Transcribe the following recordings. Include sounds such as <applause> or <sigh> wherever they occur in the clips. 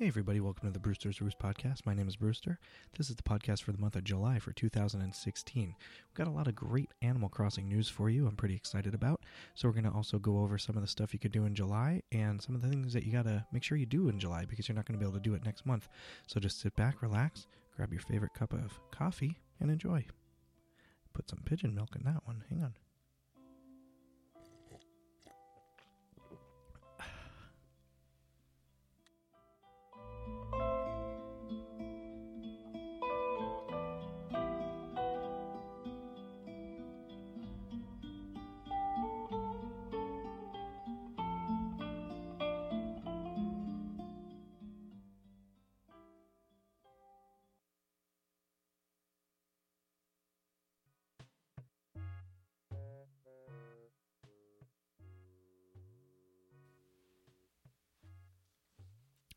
Hey, everybody, welcome to the Brewster's Roost podcast. My name is Brewster. This is the podcast for the month of July for 2016. We've got a lot of great Animal Crossing news for you, I'm pretty excited about. So, we're going to also go over some of the stuff you could do in July and some of the things that you got to make sure you do in July because you're not going to be able to do it next month. So, just sit back, relax, grab your favorite cup of coffee, and enjoy. Put some pigeon milk in that one. Hang on.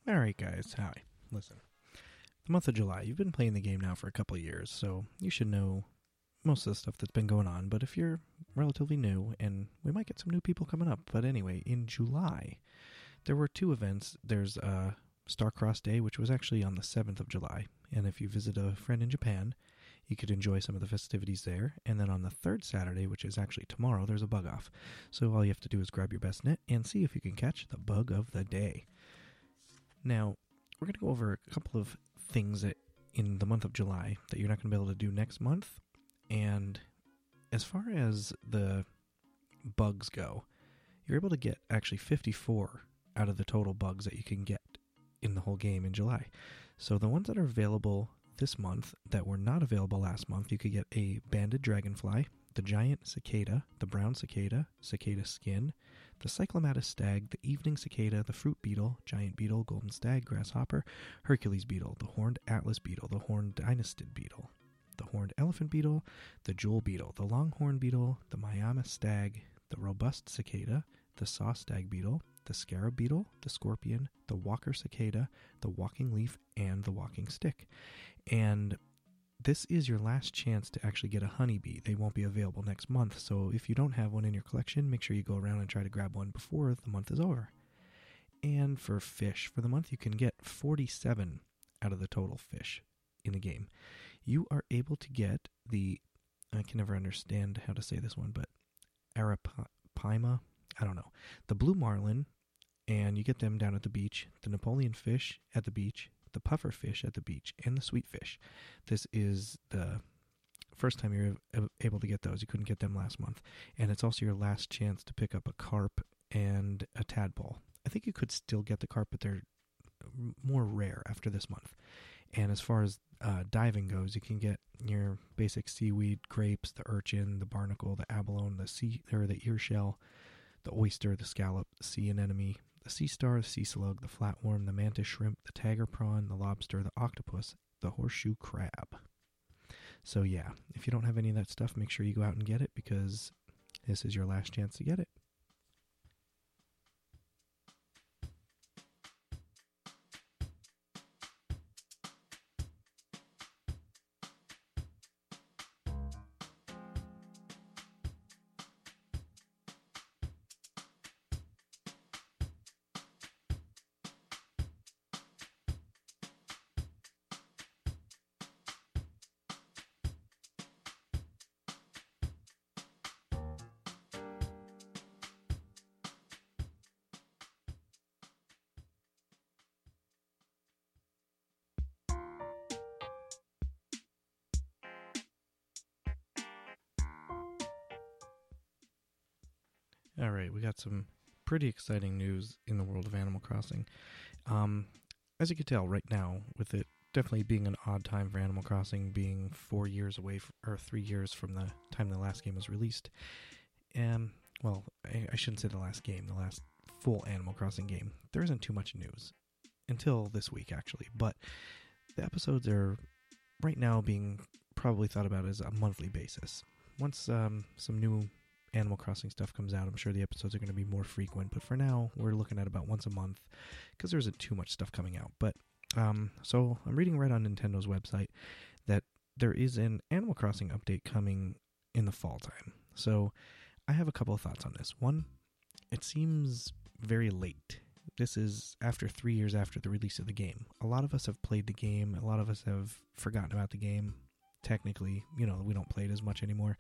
All right, guys. Hi. Listen. The month of July, you've been playing the game now for a couple of years, so you should know most of the stuff that's been going on. But if you're relatively new, and we might get some new people coming up, but anyway, in July, there were two events. There's uh, Starcross Day, which was actually on the 7th of July. And if you visit a friend in Japan, you could enjoy some of the festivities there. And then on the third Saturday, which is actually tomorrow, there's a bug off. So all you have to do is grab your best net and see if you can catch the bug of the day. Now, we're going to go over a couple of things that in the month of July that you're not going to be able to do next month. And as far as the bugs go, you're able to get actually 54 out of the total bugs that you can get in the whole game in July. So the ones that are available this month that were not available last month, you could get a banded dragonfly, the giant cicada, the brown cicada, cicada skin, the cyclomatus stag, the evening cicada, the fruit beetle, giant beetle, golden stag, grasshopper, Hercules beetle, the horned atlas beetle, the horned dynastid beetle, the horned elephant beetle, the jewel beetle, the longhorn beetle, the miyama stag, the robust cicada, the saw stag beetle, the scarab beetle, the scorpion, the walker cicada, the walking leaf, and the walking stick. And this is your last chance to actually get a honeybee. They won't be available next month, so if you don't have one in your collection, make sure you go around and try to grab one before the month is over. And for fish, for the month, you can get 47 out of the total fish in the game. You are able to get the, I can never understand how to say this one, but Arapaima, I don't know, the blue marlin, and you get them down at the beach, the Napoleon fish at the beach, the puffer fish at the beach, and the sweet fish. This is the first time you're able to get those. You couldn't get them last month. And it's also your last chance to pick up a carp and a tadpole. I think you could still get the carp, but they're more rare after this month. And as far as uh, diving goes, you can get your basic seaweed, grapes, the urchin, the barnacle, the abalone, the sea or the ear shell, the oyster, the scallop, the sea anemone, the sea star, the sea slug, the flatworm, the mantis shrimp, the tiger prawn, the lobster, the octopus, the horseshoe crab. So, yeah, if you don't have any of that stuff, make sure you go out and get it because this is your last chance to get it. All right, we got some pretty exciting news in the world of Animal Crossing. Um, as you can tell right now, with it definitely being an odd time for Animal Crossing, being four years away or three years from the time the last game was released. And well, I, I shouldn't say the last game, the last full Animal Crossing game. There isn't too much news until this week, actually. But the episodes are right now being probably thought about as a monthly basis. Once um, some new Animal Crossing stuff comes out, I'm sure the episodes are going to be more frequent. But for now, we're looking at about once a month because there isn't too much stuff coming out. But um, so I'm reading right on Nintendo's website that there is an Animal Crossing update coming in the fall time. So I have a couple of thoughts on this. One, it seems very late. this is after three years after the release of the game. A lot of us have played the game. A lot of us have forgotten about the game. Technically, you know, we don't play it as much anymore.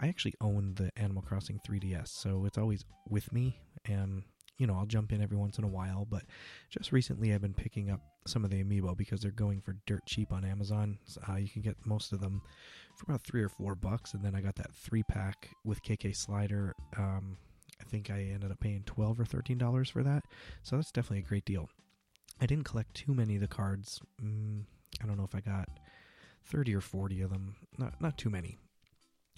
I actually own the Animal Crossing 3DS, so it's always with me. And you know, I'll jump in every once in a while, but just recently I've been picking up some of the amiibo because they're going for dirt cheap on Amazon. Uh, you can get most of them for about three or four bucks, and then I got that three pack with KK Slider. Um, I think I ended up paying twelve or thirteen dollars for that, so that's definitely a great deal. I didn't collect too many of the cards. Mm, I don't know if I got thirty or forty of them. Not not too many.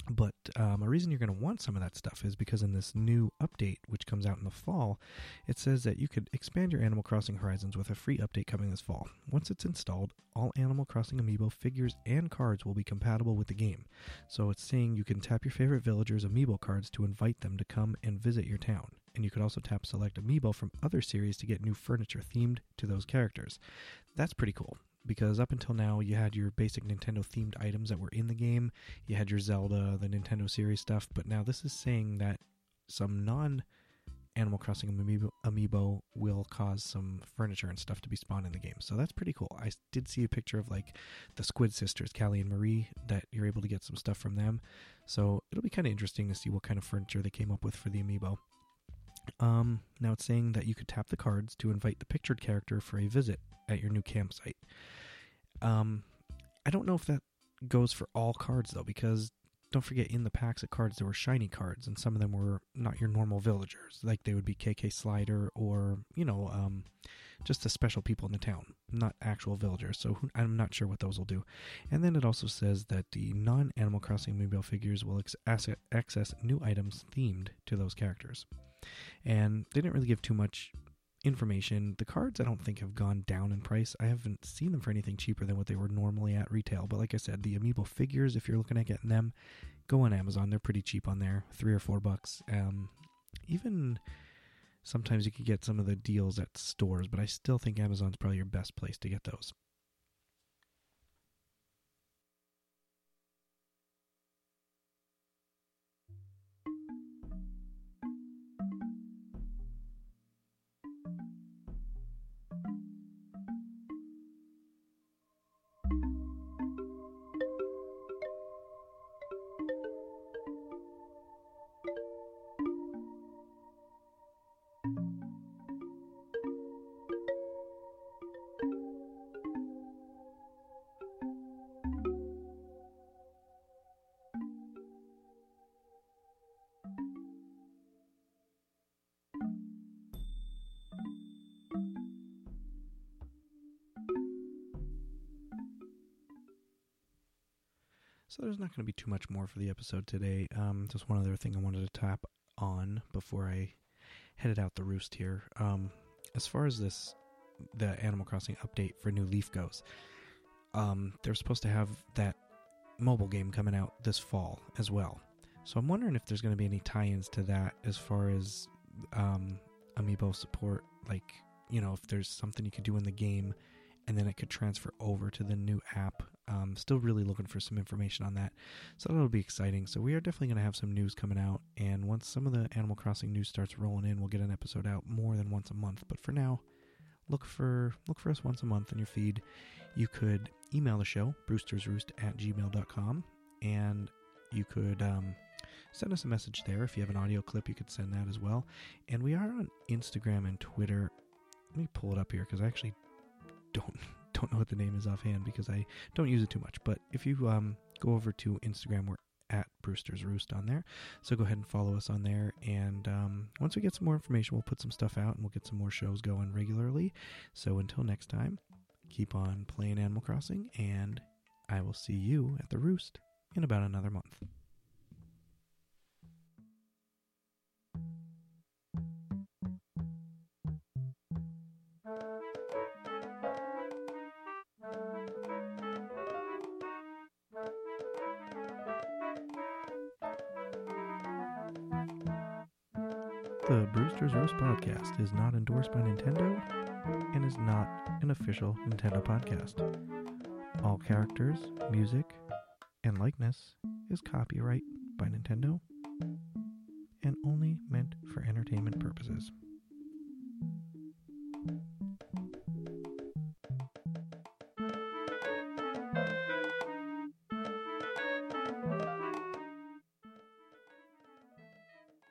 But um, a reason you're going to want some of that stuff is because in this new update, which comes out in the fall, it says that you could expand your Animal Crossing Horizons with a free update coming this fall. Once it's installed, all Animal Crossing amiibo figures and cards will be compatible with the game. So it's saying you can tap your favorite villagers' amiibo cards to invite them to come and visit your town. And you could also tap select amiibo from other series to get new furniture themed to those characters. That's pretty cool because up until now you had your basic Nintendo themed items that were in the game. You had your Zelda, the Nintendo series stuff, but now this is saying that some non Animal Crossing amiibo, amiibo will cause some furniture and stuff to be spawned in the game. So that's pretty cool. I did see a picture of like the Squid sisters, Callie and Marie, that you're able to get some stuff from them. So it'll be kind of interesting to see what kind of furniture they came up with for the amiibo. Um, now it's saying that you could tap the cards to invite the pictured character for a visit at your new campsite. Um, I don't know if that goes for all cards though, because don't forget in the packs of cards there were shiny cards, and some of them were not your normal villagers, like they would be KK Slider or you know, um, just the special people in the town, not actual villagers. So I'm not sure what those will do. And then it also says that the non-Animal Crossing amiibo figures will ex- access new items themed to those characters. And they didn't really give too much information. The cards I don't think have gone down in price. I haven't seen them for anything cheaper than what they were normally at retail. But like I said, the amiibo figures, if you're looking at getting them, go on Amazon. They're pretty cheap on there, three or four bucks. Um, even sometimes you could get some of the deals at stores, but I still think Amazon's probably your best place to get those. So there's not going to be too much more for the episode today. Um, just one other thing I wanted to tap on before I headed out the roost here. Um, as far as this, the Animal Crossing update for New Leaf goes, um, they're supposed to have that mobile game coming out this fall as well. So I'm wondering if there's going to be any tie-ins to that as far as um, amiibo support. Like, you know, if there's something you could do in the game and then it could transfer over to the new app. Um, still really looking for some information on that. So that'll be exciting. So we are definitely going to have some news coming out. And once some of the Animal Crossing news starts rolling in, we'll get an episode out more than once a month. But for now, look for look for us once a month in your feed. You could email the show, brewstersroost at gmail.com. And you could um, send us a message there. If you have an audio clip, you could send that as well. And we are on Instagram and Twitter. Let me pull it up here because I actually don't <laughs> don't know what the name is offhand because I don't use it too much. But if you um, go over to Instagram, we're at Brewster's Roost on there. So go ahead and follow us on there. And um, once we get some more information, we'll put some stuff out and we'll get some more shows going regularly. So until next time, keep on playing Animal Crossing, and I will see you at the Roost in about another month. The Brewster's Roost podcast is not endorsed by Nintendo and is not an official Nintendo podcast. All characters, music, and likeness is copyright by Nintendo and only meant for entertainment purposes.